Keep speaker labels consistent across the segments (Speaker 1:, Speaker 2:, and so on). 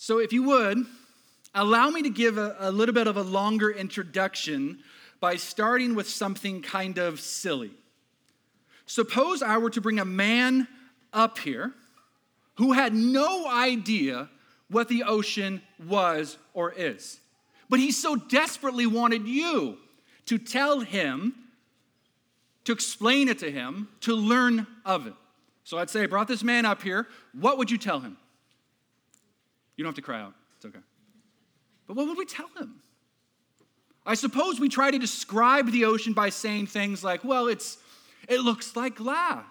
Speaker 1: So, if you would, allow me to give a, a, little bit of a longer introduction by starting with something kind of silly. Suppose I were to bring a man up here who had no idea what the ocean was or is, but he so desperately wanted you to tell him, to explain it to him, to learn of it. So I'd say, I brought this man up here. What would you tell him? You don't have to cry out. It's okay. But what would we tell him? I suppose we try to describe the ocean by saying things like, well, it's, it looks like glass.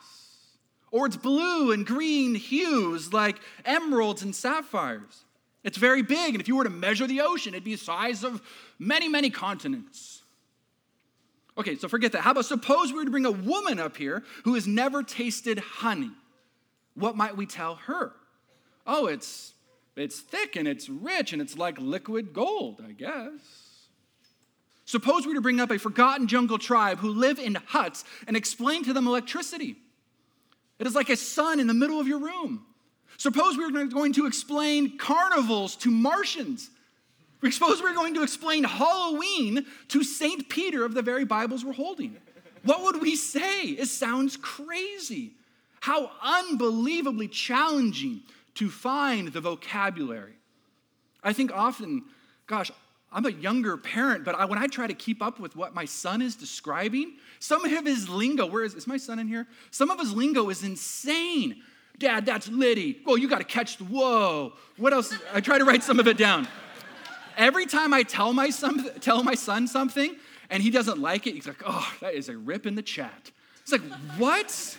Speaker 1: Or it's blue and green hues like emeralds and sapphires. It's very big, and if you were to measure the ocean, it'd be the size of many, many continents. Okay, so forget that. How about suppose we were to bring a woman up here who has never tasted honey? What might we tell her? Oh, it's it's thick and it's rich and it's like liquid gold, I guess. Suppose we were to bring up a forgotten jungle tribe who live in huts and explain to them electricity. It is like a sun in the middle of your room. Suppose we were going to explain carnivals to Martians. Suppose we were going to explain Halloween to St. Peter of the very Bibles we're holding. What would we say? It sounds crazy. How unbelievably challenging to find the vocabulary. I think often, gosh, I'm a younger parent, but I, when I try to keep up with what my son is describing, some of his lingo, where is, is my son in here? Some of his lingo is insane. Dad, that's Liddy. Whoa, you got to catch the whoa. What else? I try to write some of it down. Every time I tell my son, tell my son something and he doesn't like it, he's like, oh, that is a rip in the chat. It's like, what?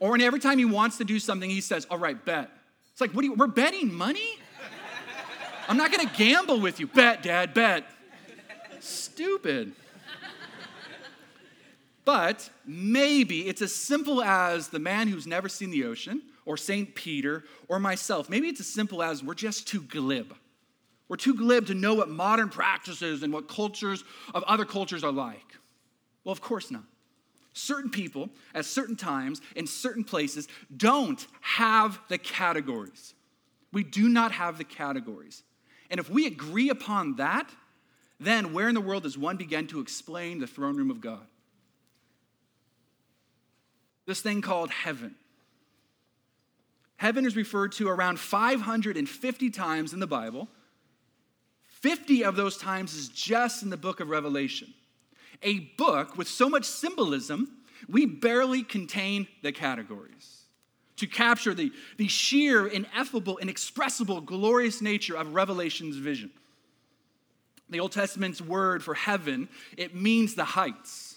Speaker 1: Or when every time he wants to do something, he says, All right, bet. It's like, what are you, we're betting money? I'm not gonna gamble with you. Bet, dad, bet. Stupid. But maybe it's as simple as the man who's never seen the ocean, or St. Peter, or myself. Maybe it's as simple as we're just too glib. We're too glib to know what modern practices and what cultures of other cultures are like. Well, of course not certain people at certain times in certain places don't have the categories. We do not have the categories. And if we agree upon that, then where in the world does one begin to explain the throne room of God? This thing called heaven. Heaven is referred to around 550 times in the Bible. 50 of those times is just in the book of Revelation a book with so much symbolism, we barely contain the categories. To capture the, the sheer, ineffable, inexpressible, glorious nature of Revelation's vision. The Old Testament's word for heaven, it means the heights.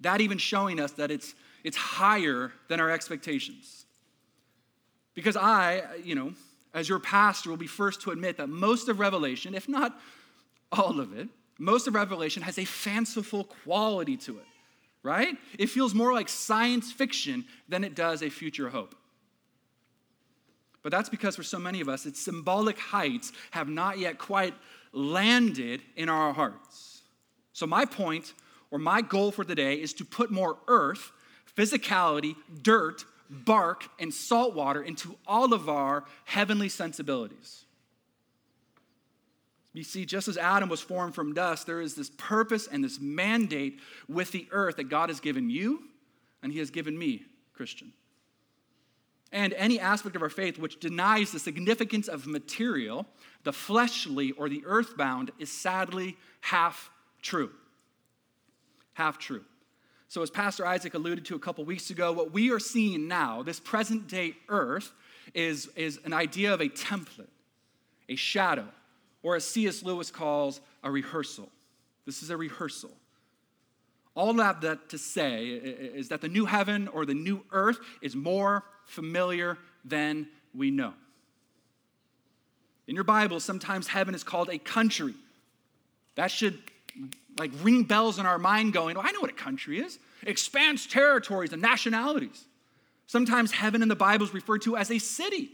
Speaker 1: That even showing us that it's, it's higher than our expectations. Because I, you know, as your pastor, will be first to admit that most of Revelation, if not all of it, most of Revelation has a fanciful quality to it, right? It feels more like science fiction than it does a future hope. But that's because for so many of us, its symbolic heights have not yet quite landed in our hearts. So, my point or my goal for today is to put more earth, physicality, dirt, bark, and salt water into all of our heavenly sensibilities. You see, just as Adam was formed from dust, there is this purpose and this mandate with the earth that God has given you and He has given me, Christian. And any aspect of our faith which denies the significance of material, the fleshly or the earthbound, is sadly half true. Half true. So, as Pastor Isaac alluded to a couple weeks ago, what we are seeing now, this present day earth, is, is an idea of a template, a shadow or as C.S. Lewis calls, a rehearsal. This is a rehearsal. All that, that to say is that the new heaven or the new earth is more familiar than we know. In your Bible, sometimes heaven is called a country. That should like ring bells in our mind going, oh, I know what a country is. It expands territories and nationalities. Sometimes heaven in the Bible is referred to as a city.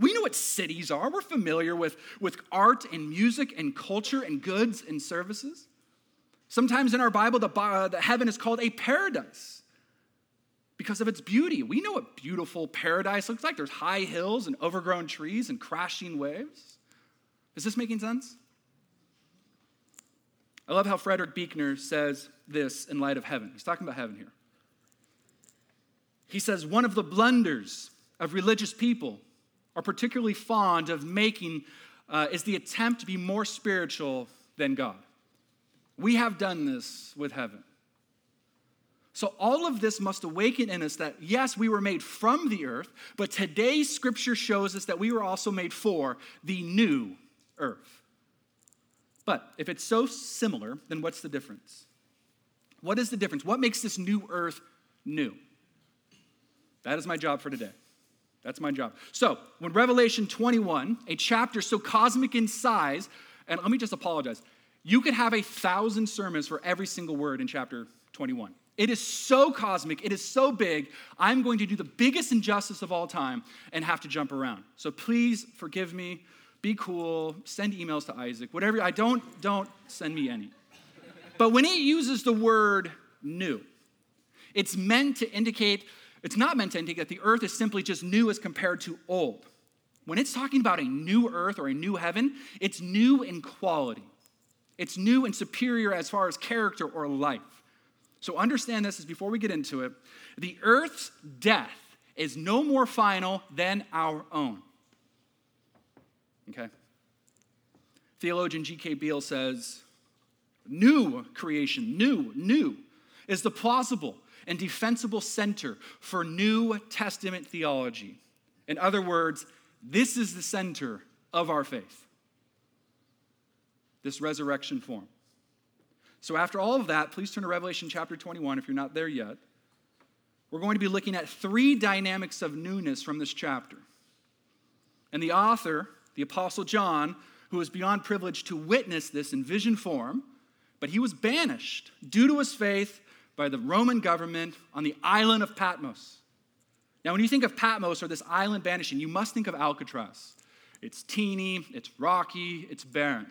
Speaker 1: We know what cities are. We're familiar with, with art and music and culture and goods and services. Sometimes in our Bible, the, uh, the heaven is called a paradise. because of its beauty. We know what beautiful paradise looks like. There's high hills and overgrown trees and crashing waves. Is this making sense? I love how Frederick Buechner says this in light of heaven. He's talking about heaven here. He says, One of the blunders of religious people are particularly fond of making uh, is the attempt to be more spiritual than God. We have done this with heaven. So, all of this must awaken in us that, yes, we were made from the earth, but today's scripture shows us that we were also made for the new earth. But if it's so similar, then what's the difference? What is the difference? What makes this new earth new? That is my job for today. That's my job. So, when Revelation 21, a chapter so cosmic in size, and let me just apologize, you could have a thousand sermons for every single word in chapter 21. It is so cosmic, it is so big, I'm going to do the biggest injustice of all time and have to jump around. So please forgive me, be cool, send emails to Isaac, whatever. I don't, don't send me any. But when it uses the word new, it's meant to indicate, it's not meant to indicate that the earth is simply just new as compared to old. When it's talking about a new earth or a new heaven, it's new in quality. It's new and superior as far as character or life. So understand this as before we get into it. The earth's death is no more final than our own. Okay? Theologian G.K. Beale says, new creation, new, new, is the plausible and defensible center for New Testament theology. In other words, this is the center of our faith, this resurrection form. So, after all of that, please turn to Revelation chapter 21 if you're not there yet. We're going to be looking at three dynamics of newness from this chapter. And the author, the Apostle John, who was beyond privileged to witness this in vision form, but he was banished due to his faith by the Roman government on the island of Patmos. Now, when you think of Patmos or this island banishing, you must think of Alcatraz. It's teeny, it's rocky, it's barren.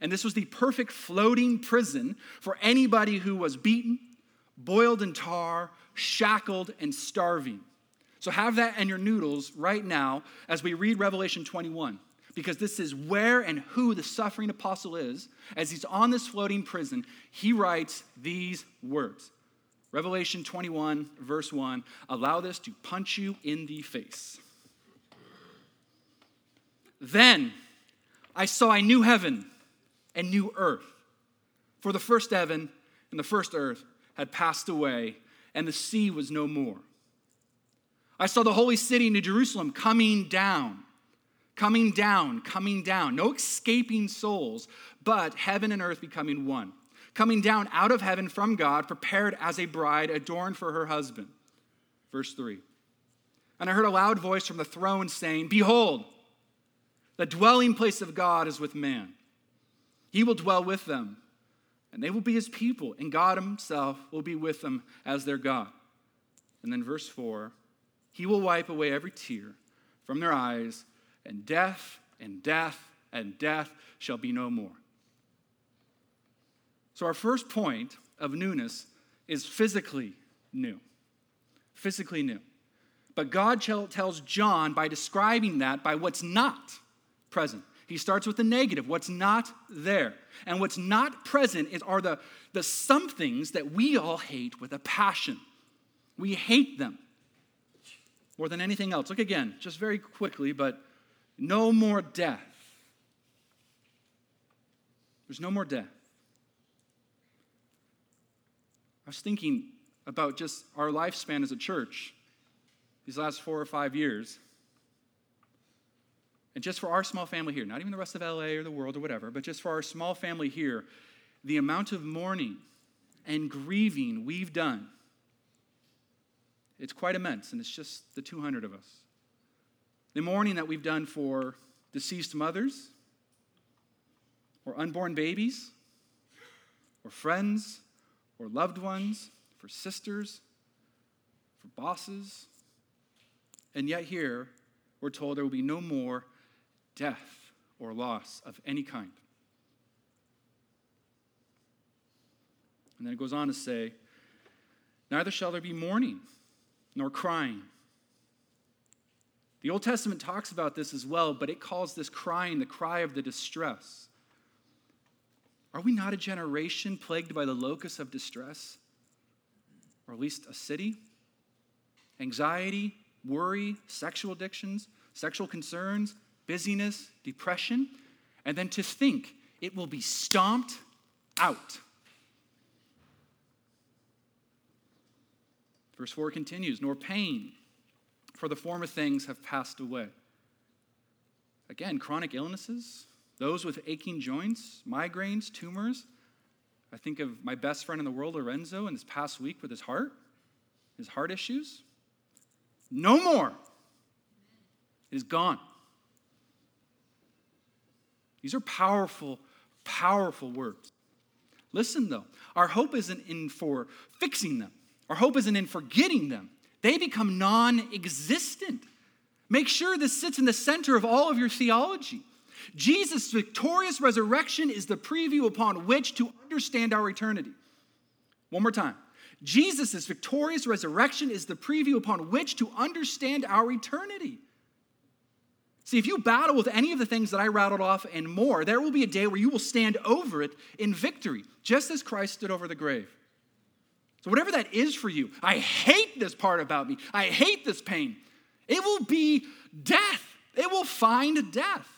Speaker 1: And this was the perfect floating prison for anybody who was beaten, boiled in tar, shackled, and starving. So have that in your noodles right now as we read Revelation 21, because this is where and who the suffering apostle is. As he's on this floating prison, he writes these words Revelation 21, verse 1 Allow this to punch you in the face. Then I saw a new heaven and new earth. For the first heaven and the first earth had passed away, and the sea was no more. I saw the holy city, New Jerusalem, coming down, coming down, coming down. No escaping souls, but heaven and earth becoming one. Coming down out of heaven from God, prepared as a bride adorned for her husband. Verse 3. And I heard a loud voice from the throne saying, Behold, the dwelling place of God is with man. He will dwell with them, and they will be his people, and God himself will be with them as their God. And then verse 4 He will wipe away every tear from their eyes, and death and death and death shall be no more. So, our first point of newness is physically new. Physically new. But God tells John by describing that by what's not present. He starts with the negative, what's not there. And what's not present is, are the, the somethings that we all hate with a passion. We hate them more than anything else. Look again, just very quickly, but no more death. There's no more death. I was thinking about just our lifespan as a church these last four or five years. And just for our small family here, not even the rest of LA or the world or whatever, but just for our small family here, the amount of mourning and grieving we've done, it's quite immense, and it's just the 200 of us. The mourning that we've done for deceased mothers, or unborn babies, or friends, or loved ones, for sisters, for bosses. And yet, here, we're told there will be no more death or loss of any kind. And then it goes on to say, Neither shall there be mourning, nor crying. The Old Testament talks about this as well, but it calls this crying the cry of the distress. Are we not a generation plagued by the locus of distress? Or at least a city? Anxiety, worry, sexual addictions, sexual concerns, busyness, depression, and then to think it will be stomped out. Verse 4 continues, nor pain, for the former things have passed away. Again, chronic illnesses, those with aching joints, migraines, tumors. I think of my best friend in the world, Lorenzo, in this past week with his heart, his heart issues. No more. It is gone. These are powerful, powerful words. Listen, though, our hope isn't in for fixing them, our hope isn't in forgetting them. They become non existent. Make sure this sits in the center of all of your theology. Jesus' victorious resurrection is the preview upon which to understand our eternity. One more time. Jesus' victorious resurrection is the preview upon which to understand our eternity. See, if you battle with any of the things that I rattled off and more, there will be a day where you will stand over it in victory, just as Christ stood over the grave. So, whatever that is for you, I hate this part about me. I hate this pain. It will be death, it will find death.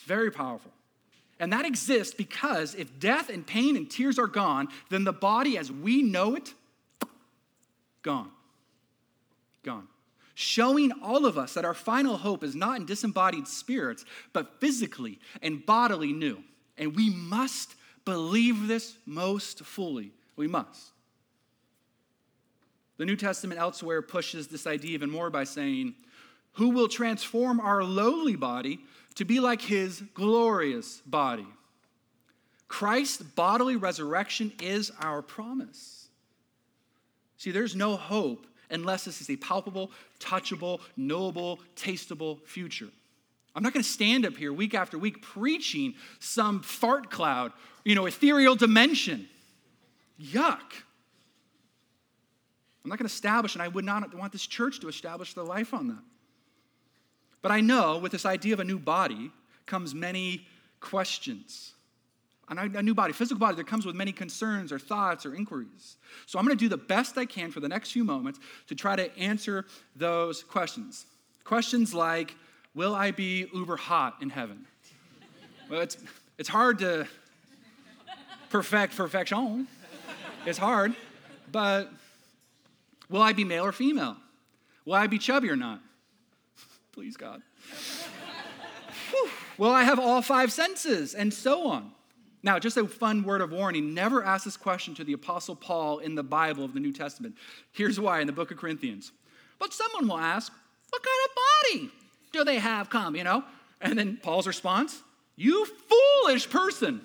Speaker 1: It's very powerful. And that exists because if death and pain and tears are gone, then the body as we know it, gone. Gone showing all of us that our final hope is not in disembodied spirits, but physically and bodily new. And we must believe this most fully. We must. The New Testament elsewhere pushes this idea even more by saying, Who will transform our lowly body to be like his glorious body? Christ's bodily resurrection is our promise. See, there's no hope unless this is a palpable, touchable, knowable, tastable future. I'm not going to stand up here week after week preaching some fart cloud, you know, ethereal dimension. Yuck. I'm not going to establish, and I would not want this church to establish their life on that. But I know with this idea of a new body comes many questions And a new body, physical body that comes with many concerns or thoughts or inquiries. So I'm going to do the best I can for the next few moments to try to answer those questions. Questions like, will I be uber hot in heaven? well, it's, it's hard to perfect perfection. It's hard. But will I be male or female? Will I be chubby or not? Please, God. will I have all five senses? And so on. Now, just a fun word of warning never ask this question to the Apostle Paul in the Bible of the New Testament. Here's why in the book of Corinthians. But someone will ask, What kind of body do they have come, you know? And then Paul's response, You foolish person.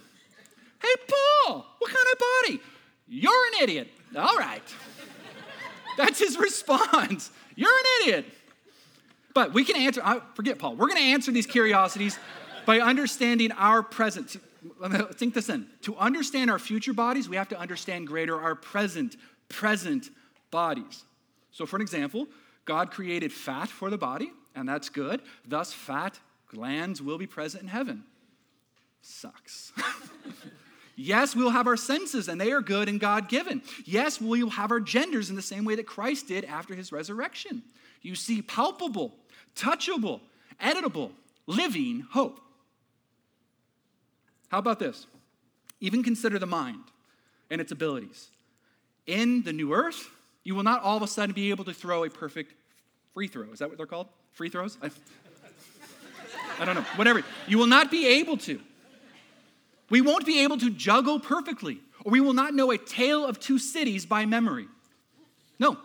Speaker 1: Hey, Paul, what kind of body? You're an idiot. All right. That's his response. You're an idiot. But we can answer, I, forget Paul, we're going to answer these curiosities by understanding our present think this in. To understand our future bodies, we have to understand greater our present, present bodies. So, for an example, God created fat for the body, and that's good. Thus, fat glands will be present in heaven. Sucks. yes, we'll have our senses, and they are good and God given. Yes, we'll have our genders in the same way that Christ did after his resurrection. You see, palpable, touchable, editable, living hope. How about this? Even consider the mind and its abilities. In the new earth, you will not all of a sudden be able to throw a perfect free throw. Is that what they're called? Free throws? I, I don't know. Whatever. You will not be able to. We won't be able to juggle perfectly, or we will not know a tale of two cities by memory. No,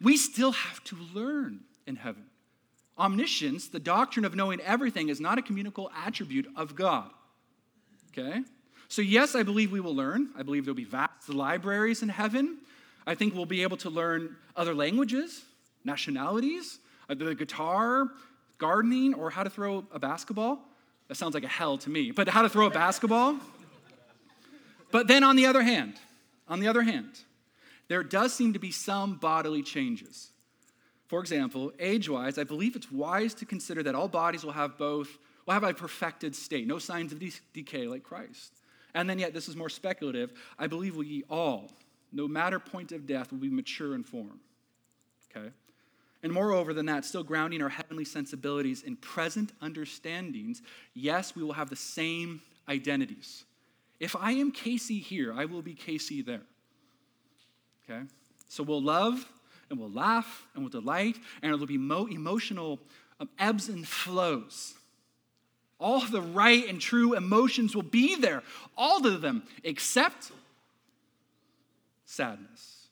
Speaker 1: we still have to learn in heaven. Omniscience, the doctrine of knowing everything, is not a communicable attribute of God. Okay? So, yes, I believe we will learn. I believe there'll be vast libraries in heaven. I think we'll be able to learn other languages, nationalities, uh, the guitar, gardening, or how to throw a basketball. That sounds like a hell to me, but how to throw a basketball. But then on the other hand, on the other hand, there does seem to be some bodily changes. For example, age wise, I believe it's wise to consider that all bodies will have both, will have a perfected state, no signs of de- decay like Christ. And then, yet, this is more speculative. I believe we all, no matter point of death, will be mature in form. Okay? And moreover than that, still grounding our heavenly sensibilities in present understandings, yes, we will have the same identities. If I am Casey here, I will be Casey there. Okay? So we'll love and we'll laugh and we'll delight, and it'll be mo- emotional um, ebbs and flows. All the right and true emotions will be there, all of them, except sadness.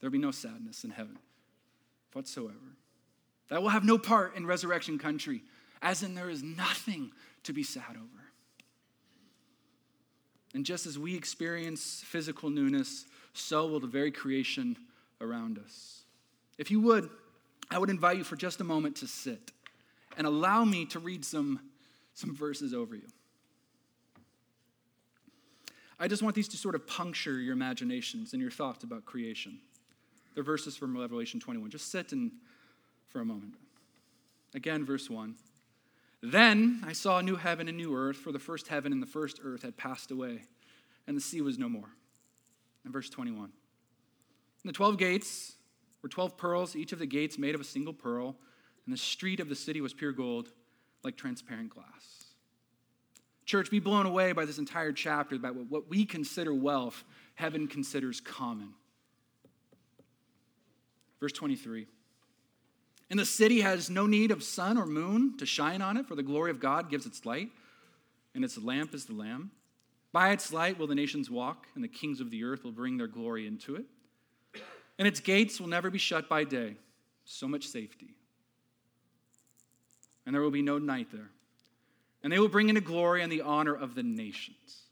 Speaker 1: There will be no sadness in heaven whatsoever. That will have no part in resurrection country, as in there is nothing to be sad over. And just as we experience physical newness, so will the very creation around us. If you would, I would invite you for just a moment to sit and allow me to read some, some verses over you. I just want these to sort of puncture your imaginations and your thoughts about creation. They're verses from Revelation 21. Just sit and for a moment. Again, verse 1. Then I saw a new heaven and new earth, for the first heaven and the first earth had passed away, and the sea was no more. In verse 21. And the 12 gates were 12 pearls, each of the gates made of a single pearl, and the street of the city was pure gold, like transparent glass. Church, be blown away by this entire chapter about what we consider wealth, heaven considers common. Verse 23. And the city has no need of sun or moon to shine on it, for the glory of God gives its light, and its lamp is the Lamb. By its light will the nations walk, and the kings of the earth will bring their glory into it. And its gates will never be shut by day. So much safety. And there will be no night there. And they will bring into glory and the honor of the nations.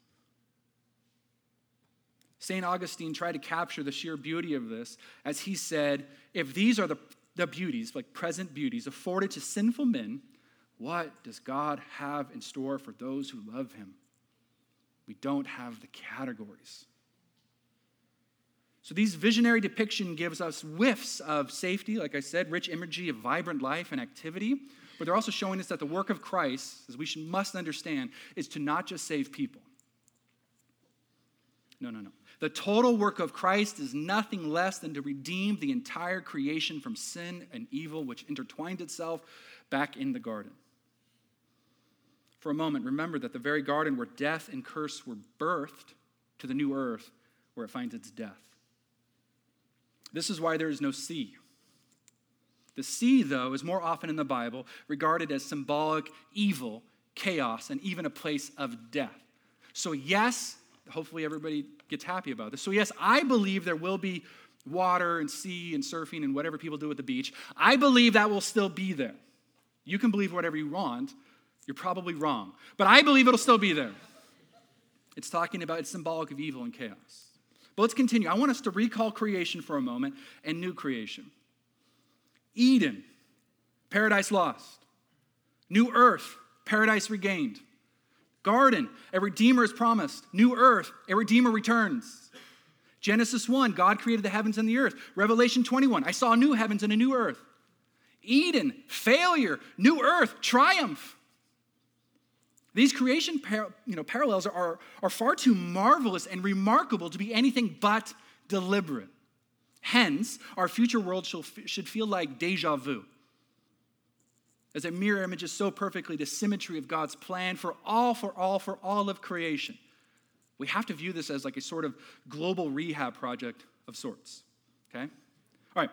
Speaker 1: St. Augustine tried to capture the sheer beauty of this as he said, If these are the the beauties, like present beauties, afforded to sinful men, what does God have in store for those who love him? We don't have the categories. So these visionary depiction gives us whiffs of safety, like I said, rich imagery of vibrant life and activity, but they're also showing us that the work of Christ, as we should, must understand, is to not just save people. No, no, no. The total work of Christ is nothing less than to redeem the entire creation from sin and evil, which intertwined itself back in the garden. For a moment, remember that the very garden where death and curse were birthed to the new earth where it finds its death. This is why there is no sea. The sea, though, is more often in the Bible regarded as symbolic evil, chaos, and even a place of death. So, yes, hopefully everybody gets happy about this. So, yes, I believe there will be water and sea and surfing and whatever people do at the beach. I believe that will still be there. You can believe whatever you want. You're probably wrong. But I believe it'll still be there. It's talking about, it's symbolic of evil and chaos. But let's continue. I want us to recall creation for a moment and new creation. Eden, paradise lost. New earth, paradise regained. Garden, a redeemer is promised. New earth, a redeemer returns. Genesis 1, God created the heavens and the earth. Revelation 21, I saw new heavens and a new earth. Eden, failure. New earth, triumph. These creation par- you know, parallels are, are far too marvelous and remarkable to be anything but deliberate. Hence, our future world should feel like deja vu as a mirror images so perfectly the symmetry of God's plan for all, for all, for all of creation. We have to view this as like a sort of global rehab project of sorts. Okay? All right,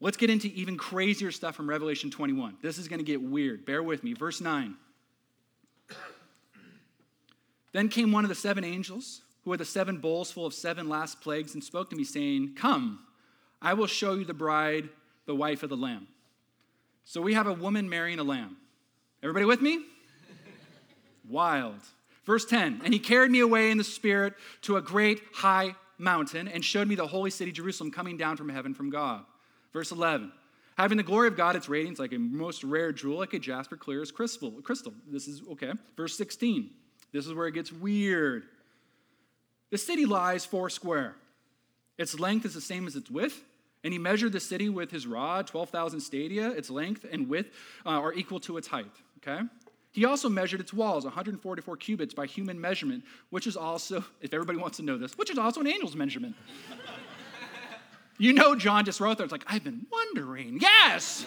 Speaker 1: let's get into even crazier stuff from Revelation 21. This is going to get weird. Bear with me. Verse 9. Then came one of the seven angels who had the seven bowls full of seven last plagues and spoke to me, saying, Come, I will show you the bride, the wife of the Lamb. So we have a woman marrying a lamb. Everybody with me? Wild. Verse 10 And he carried me away in the spirit to a great high mountain and showed me the holy city, Jerusalem, coming down from heaven from God. Verse 11 Having the glory of God, its radiance like a most rare jewel, like a jasper, clear as crystal. Crystal. This is okay. Verse 16. This is where it gets weird. The city lies four square. Its length is the same as its width. And he measured the city with his rod, 12,000 stadia. Its length and width uh, are equal to its height. Okay? He also measured its walls, 144 cubits by human measurement, which is also, if everybody wants to know this, which is also an angel's measurement. you know, John just wrote there, it's like, I've been wondering. Yes!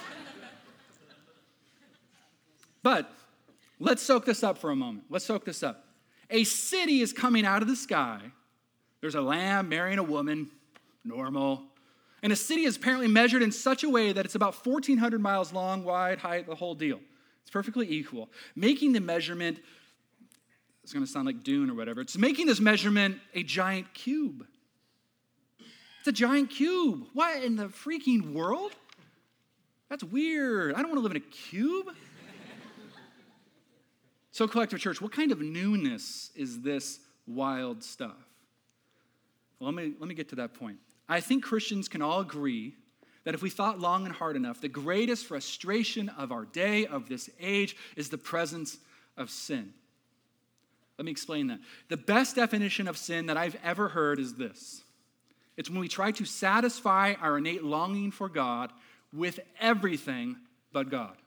Speaker 1: but let's soak this up for a moment. Let's soak this up. A city is coming out of the sky. There's a lamb marrying a woman, normal. And a city is apparently measured in such a way that it's about 1,400 miles long, wide, height, the whole deal. It's perfectly equal. Making the measurement, it's going to sound like Dune or whatever, it's making this measurement a giant cube. It's a giant cube. What in the freaking world? That's weird. I don't want to live in a cube. so, Collective Church, what kind of newness is this wild stuff? Well, let me, let me get to that point. I think Christians can all agree that if we thought long and hard enough, the greatest frustration of our day, of this age, is the presence of sin. Let me explain that. The best definition of sin that I've ever heard is this it's when we try to satisfy our innate longing for God with everything but God.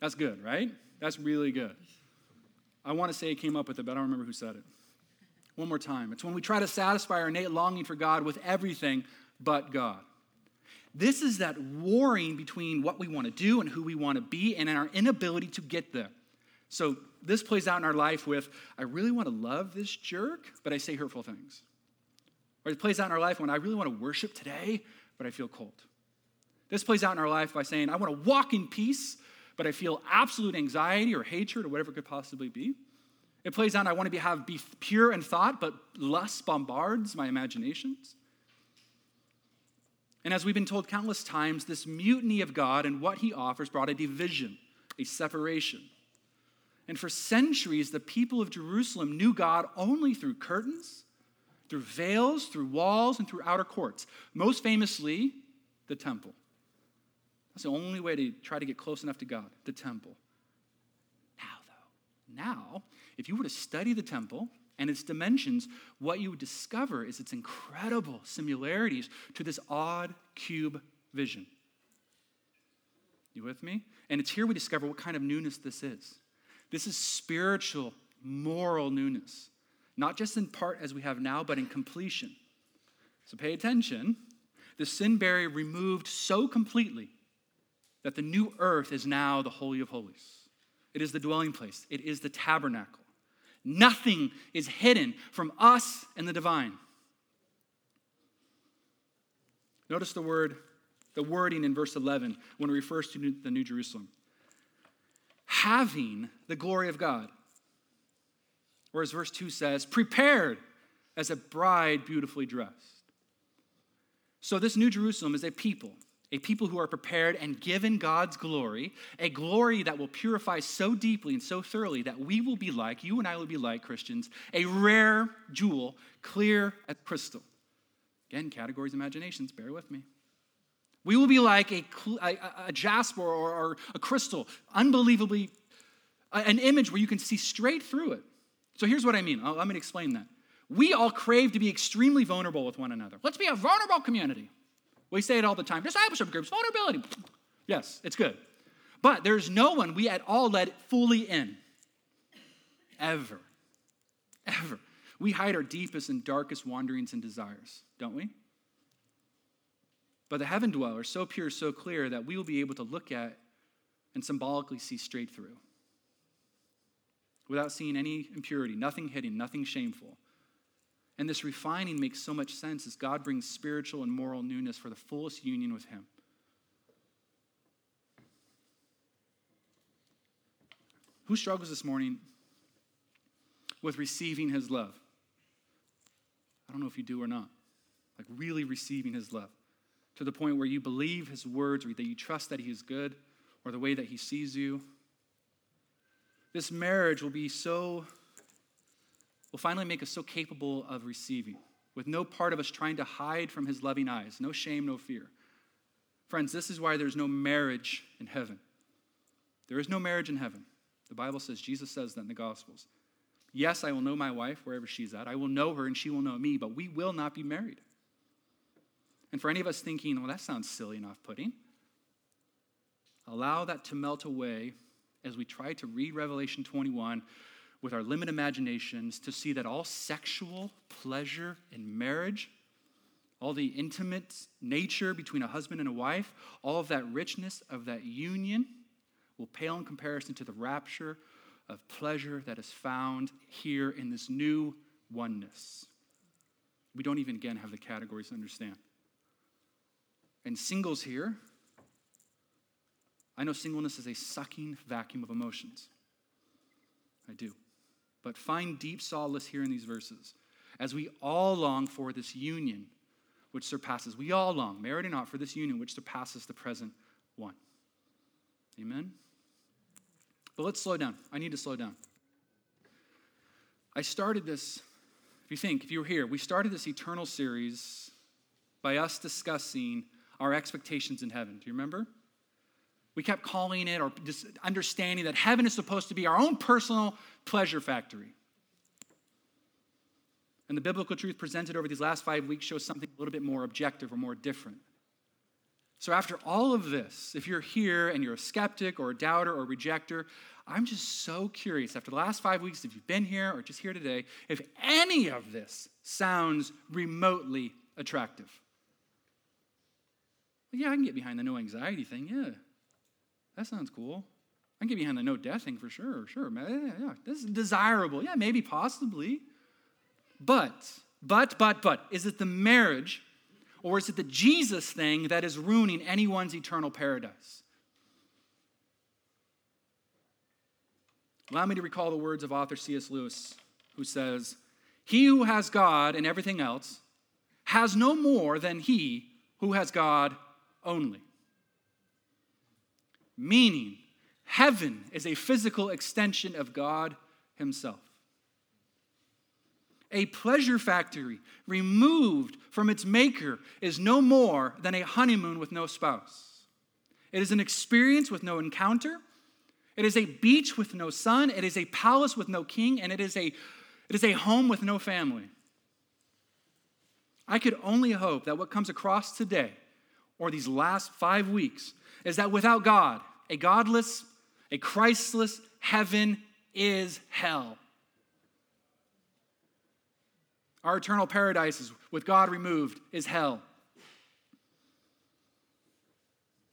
Speaker 1: That's good, right? That's really good. I want to say it came up with it, but I don't remember who said it. One more time. It's when we try to satisfy our innate longing for God with everything but God. This is that warring between what we want to do and who we want to be and our inability to get there. So this plays out in our life with I really want to love this jerk, but I say hurtful things. Or it plays out in our life when I really want to worship today, but I feel cold. This plays out in our life by saying I want to walk in peace, but I feel absolute anxiety or hatred or whatever it could possibly be. It plays out, I want to be, have, be pure in thought, but lust bombards my imaginations. And as we've been told countless times, this mutiny of God and what he offers brought a division, a separation. And for centuries, the people of Jerusalem knew God only through curtains, through veils, through walls, and through outer courts. Most famously, the temple. That's the only way to try to get close enough to God, the temple. Now, though, now if you were to study the temple and its dimensions, what you would discover is its incredible similarities to this odd cube vision. You with me? And it's here we discover what kind of newness this is. This is spiritual, moral newness, not just in part as we have now, but in completion. So pay attention. The sin barrier removed so completely that the new earth is now the Holy of Holies. It is the dwelling place, it is the tabernacle. Nothing is hidden from us and the divine. Notice the word, the wording in verse 11 when it refers to the New Jerusalem. Having the glory of God. Or as verse 2 says, prepared as a bride beautifully dressed. So, this New Jerusalem is a people a people who are prepared and given God's glory, a glory that will purify so deeply and so thoroughly that we will be like, you and I will be like Christians, a rare jewel, clear as crystal. Again, categories, imaginations, bear with me. We will be like a, a, a jasper or, or, a crystal, unbelievably, an image where you can see straight through it. So here's what I mean. I'm going to explain that. We all crave to be extremely vulnerable with one another. Let's be a vulnerable community. We say it all the time discipleship groups, vulnerability. Yes, it's good. But there's no one we at all let fully in. Ever. Ever. We hide our deepest and darkest wanderings and desires, don't we? But the heaven dweller, so pure, so clear that we will be able to look at and symbolically see straight through without seeing any impurity, nothing hidden, nothing shameful. And this refining makes so much sense as God brings spiritual and moral newness for the fullest union with Him. Who struggles this morning with receiving His love? I don't know if you do or not. Like, really receiving His love to the point where you believe His words or that you trust that He is good or the way that He sees you. This marriage will be so will finally make us so capable of receiving, with no part of us trying to hide from his loving eyes, no shame, no fear. Friends, this is why there's no marriage in heaven. There is no marriage in heaven. The Bible says, Jesus says that in the Gospels. Yes, I will know my wife wherever she's at. I will know her and she will know me, but we will not be married. And for any of us thinking, well, that sounds silly and off putting, allow that to melt away as we try to read Revelation 21 with our limited imaginations to see that all sexual pleasure in marriage, all the intimate nature between a husband and a wife, all of that richness of that union will pale in comparison to the rapture of pleasure that is found here in this new oneness. We don't even, again, have the categories to understand. And singles here, I know singleness is a sucking vacuum of emotions. I do. But find deep solace here in these verses as we all long for this union which surpasses, we all long, married or not, for this union which surpasses the present one. Amen? But let's slow down. I need to slow down. I started this, if you think, if you were here, we started this eternal series by us discussing our expectations in heaven. Do you remember? We kept calling it or just understanding that heaven is supposed to be our own personal pleasure factory. And the biblical truth presented over these last five weeks shows something a little bit more objective or more different. So, after all of this, if you're here and you're a skeptic or a doubter or a rejecter, I'm just so curious after the last five weeks, if you've been here or just here today, if any of this sounds remotely attractive. Well, yeah, I can get behind the no anxiety thing. Yeah, that sounds cool. I can get behind the no death thing for sure. Sure, yeah, yeah, this is desirable. Yeah, maybe, possibly. But, but, but, but, is it the marriage or is it the Jesus thing that is ruining anyone's eternal paradise? Allow me to recall the words of author C.S. Lewis, who says, He who has God and everything else has no more than he who has God only. Meaning, heaven is a physical extension of God Himself a pleasure factory removed from its maker is no more than a honeymoon with no spouse. It is an experience with no encounter. It is a beach with no sun. It is a palace with no king. And it is a, it is a home with no family. I could only hope that what comes across today or these last five weeks is that without God, a godless, a Christless heaven is hell. Our eternal paradise is, with God removed is hell.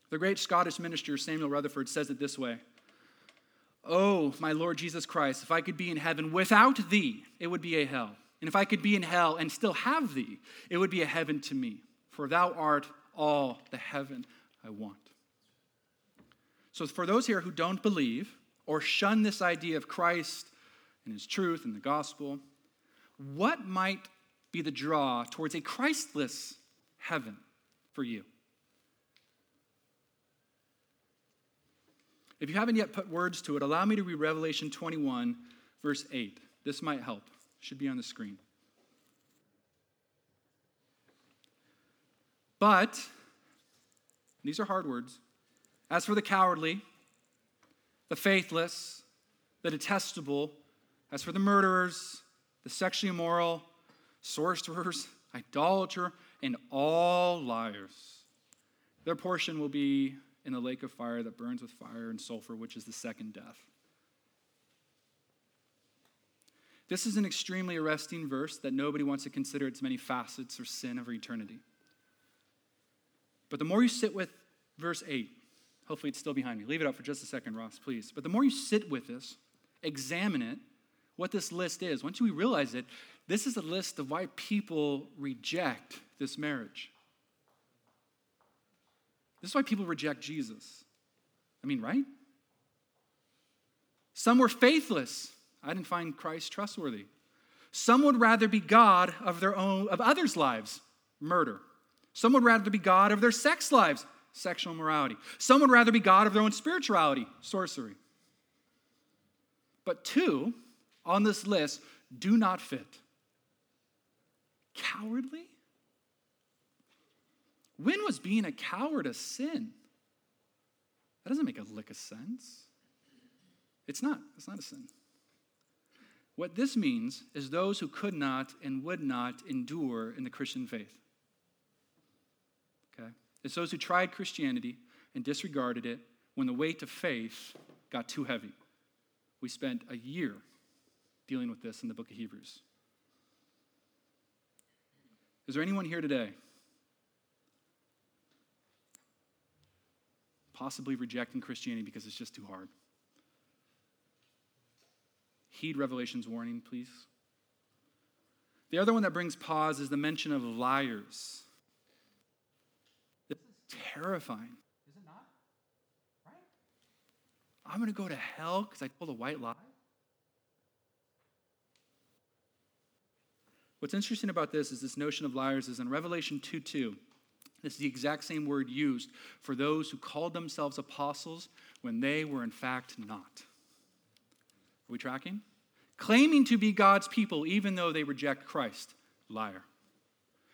Speaker 1: The great Scottish minister Samuel Rutherford says it this way Oh, my Lord Jesus Christ, if I could be in heaven without thee, it would be a hell. And if I could be in hell and still have thee, it would be a heaven to me. For thou art all the heaven I want. So, for those here who don't believe or shun this idea of Christ and his truth and the gospel, what might be the draw towards a Christless heaven for you? If you haven't yet put words to it, allow me to read Revelation 21, verse 8. This might help. Should be on the screen. But, these are hard words, as for the cowardly, the faithless, the detestable, as for the murderers, the sexually immoral, sorcerers, idolater, and all liars. Their portion will be in the lake of fire that burns with fire and sulfur, which is the second death. This is an extremely arresting verse that nobody wants to consider its many facets or sin of eternity. But the more you sit with verse 8, hopefully it's still behind me. Leave it up for just a second, Ross, please. But the more you sit with this, examine it, what this list is. Once we realize it, this is a list of why people reject this marriage. This is why people reject Jesus. I mean, right? Some were faithless. I didn't find Christ trustworthy. Some would rather be God of their own of others' lives, murder. Some would rather be God of their sex lives, sexual morality. Some would rather be God of their own spirituality, sorcery. But two on this list do not fit. Cowardly? When was being a coward a sin? That doesn't make a lick of sense. It's not. It's not a sin. What this means is those who could not and would not endure in the Christian faith. It's those who tried Christianity and disregarded it when the weight of faith got too heavy. We spent a year dealing with this in the book of Hebrews. Is there anyone here today possibly rejecting Christianity because it's just too hard? Heed Revelation's warning, please. The other one that brings pause is the mention of liars. Terrifying. Is it not? Right? I'm going to go to hell because I told a white lie? What's interesting about this is this notion of liars is in Revelation 2 2. This is the exact same word used for those who called themselves apostles when they were in fact not. Are we tracking? Claiming to be God's people even though they reject Christ. Liar.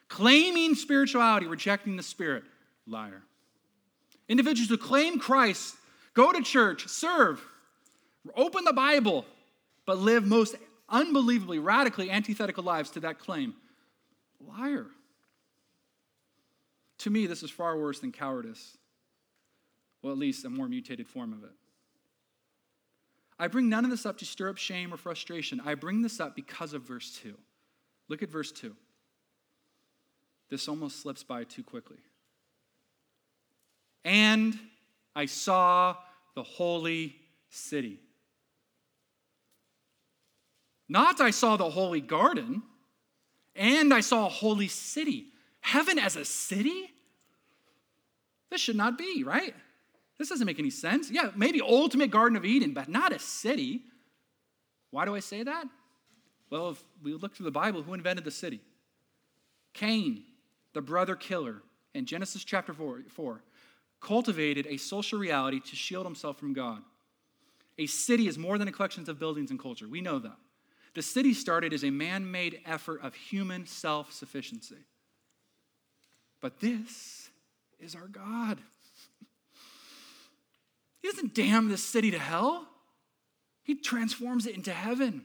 Speaker 1: Claiming spirituality, rejecting the Spirit. Liar. Individuals who claim Christ, go to church, serve, open the Bible, but live most unbelievably, radically antithetical lives to that claim. Liar. To me, this is far worse than cowardice. Well, at least a more mutated form of it. I bring none of this up to stir up shame or frustration. I bring this up because of verse 2. Look at verse 2. This almost slips by too quickly. And I saw the holy city. Not I saw the holy garden, and I saw a holy city. Heaven as a city? This should not be, right? This doesn't make any sense. Yeah, maybe ultimate Garden of Eden, but not a city. Why do I say that? Well, if we look through the Bible, who invented the city? Cain, the brother killer, in Genesis chapter 4, 4 cultivated a social reality to shield himself from God. A city is more than a collection of buildings and culture. We know that. The city started as a man made effort of human self sufficiency. But this is our God. He doesn't damn this city to hell, He transforms it into heaven.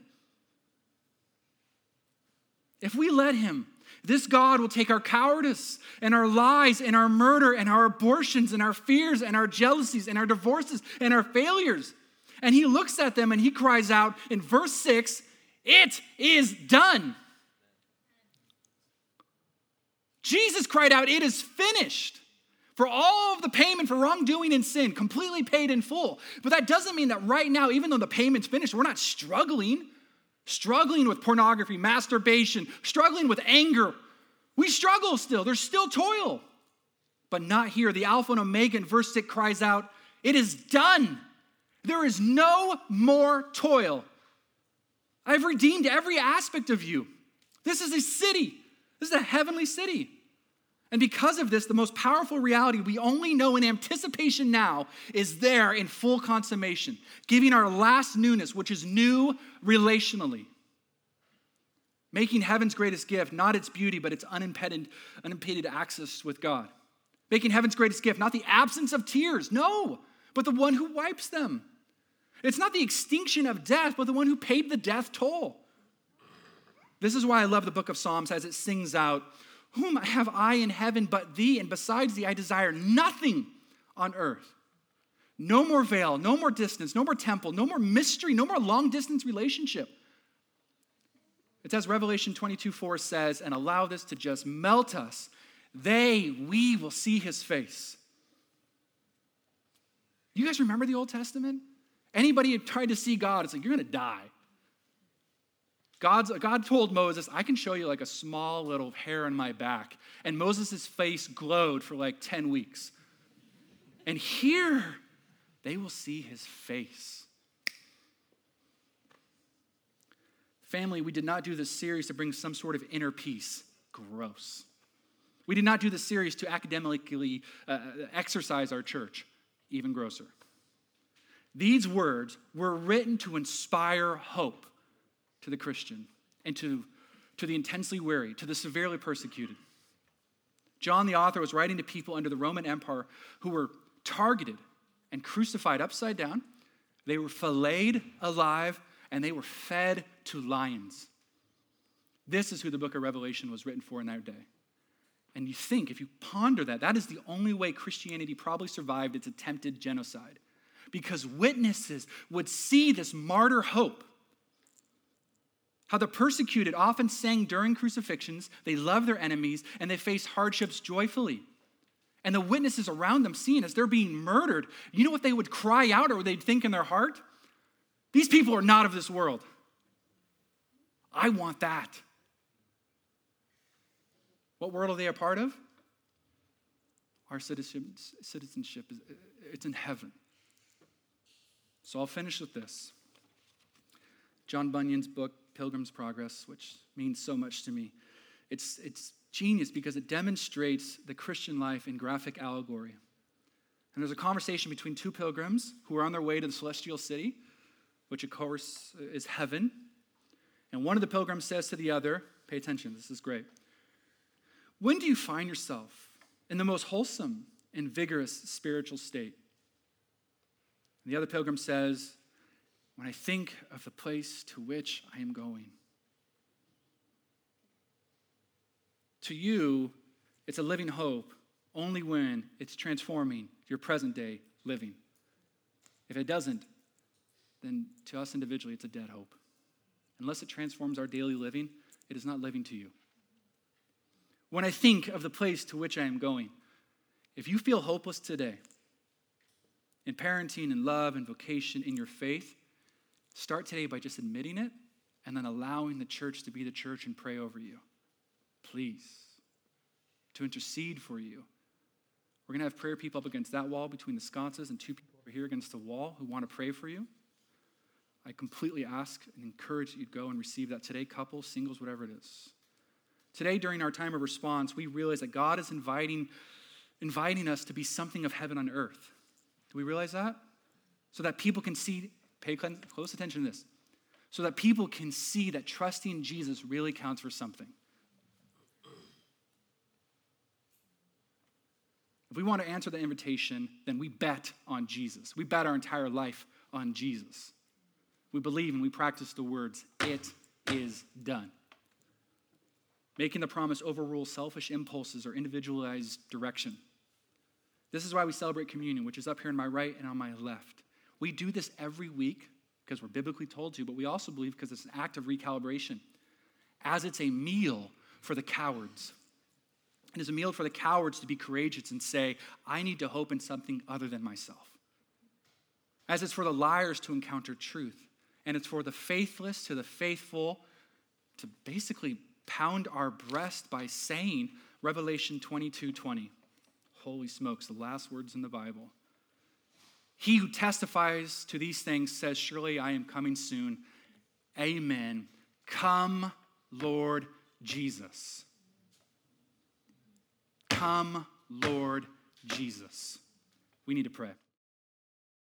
Speaker 1: If we let Him, this God will take our cowardice and our lies and our murder and our abortions and our fears and our jealousies and our divorces and our failures. And He looks at them and He cries out in verse 6 It is done. Jesus cried out, It is finished for all of the payment for wrongdoing and sin, completely paid in full. But that doesn't mean that right now, even though the payment's finished, we're not struggling, struggling with pornography, masturbation, struggling with anger. We struggle still, there's still toil, but not here. The Alpha and Omega in verse 6 cries out, It is done. There is no more toil. I've redeemed every aspect of you. This is a city. This is a heavenly city. And because of this, the most powerful reality we only know in anticipation now is there in full consummation, giving our last newness, which is new relationally. Making heaven's greatest gift, not its beauty, but its unimpeded, unimpeded access with God. Making heaven's greatest gift, not the absence of tears, no, but the one who wipes them. It's not the extinction of death, but the one who paid the death toll. This is why I love the book of Psalms as it sings out whom have I in heaven but thee? And besides thee, I desire nothing on earth. No more veil, no more distance, no more temple, no more mystery, no more long distance relationship. It's as Revelation 22 4 says, and allow this to just melt us. They, we will see his face. You guys remember the Old Testament? Anybody tried to see God, it's like, you're going to die. God's, God told Moses, I can show you like a small little hair on my back. And Moses' face glowed for like 10 weeks. And here, they will see his face. Family, we did not do this series to bring some sort of inner peace. Gross. We did not do this series to academically uh, exercise our church. Even grosser. These words were written to inspire hope to the Christian and to, to the intensely weary, to the severely persecuted. John, the author, was writing to people under the Roman Empire who were targeted and crucified upside down. They were filleted alive and they were fed to lions. This is who the book of Revelation was written for in that day. And you think, if you ponder that, that is the only way Christianity probably survived its attempted genocide. Because witnesses would see this martyr hope. How the persecuted often sang during crucifixions, they love their enemies, and they face hardships joyfully. And the witnesses around them, seeing as they're being murdered, you know what they would cry out or they'd think in their heart? These people are not of this world. I want that. What world are they a part of? Our citizenship, is it's in heaven. So I'll finish with this. John Bunyan's book, Pilgrim's Progress, which means so much to me. It's, it's genius because it demonstrates the Christian life in graphic allegory. And there's a conversation between two pilgrims who are on their way to the celestial city, which of course is heaven. And one of the pilgrims says to the other, pay attention, this is great. When do you find yourself in the most wholesome and vigorous spiritual state? And the other pilgrim says, When I think of the place to which I am going. To you, it's a living hope only when it's transforming your present day living. If it doesn't, then to us individually, it's a dead hope. Unless it transforms our daily living, it is not living to you when I think of the place to which I am going. If you feel hopeless today in parenting and love and vocation in your faith, start today by just admitting it and then allowing the church to be the church and pray over you. Please. To intercede for you. We're going to have prayer people up against that wall between the sconces and two people over here against the wall who want to pray for you. I completely ask and encourage that you go and receive that today, couples, singles, whatever it is. Today, during our time of response, we realize that God is inviting, inviting us to be something of heaven on earth. Do we realize that? So that people can see, pay close attention to this, so that people can see that trusting Jesus really counts for something. If we want to answer the invitation, then we bet on Jesus. We bet our entire life on Jesus. We believe and we practice the words, it is done. Making the promise overrule selfish impulses or individualized direction. This is why we celebrate communion, which is up here on my right and on my left. We do this every week because we're biblically told to, but we also believe because it's an act of recalibration, as it's a meal for the cowards. It is a meal for the cowards to be courageous and say, I need to hope in something other than myself. As it's for the liars to encounter truth. And it's for the faithless to the faithful to basically pound our breast by saying Revelation 22 20. Holy smokes, the last words in the Bible. He who testifies to these things says, Surely I am coming soon. Amen. Come, Lord Jesus. Come, Lord Jesus. We need to pray.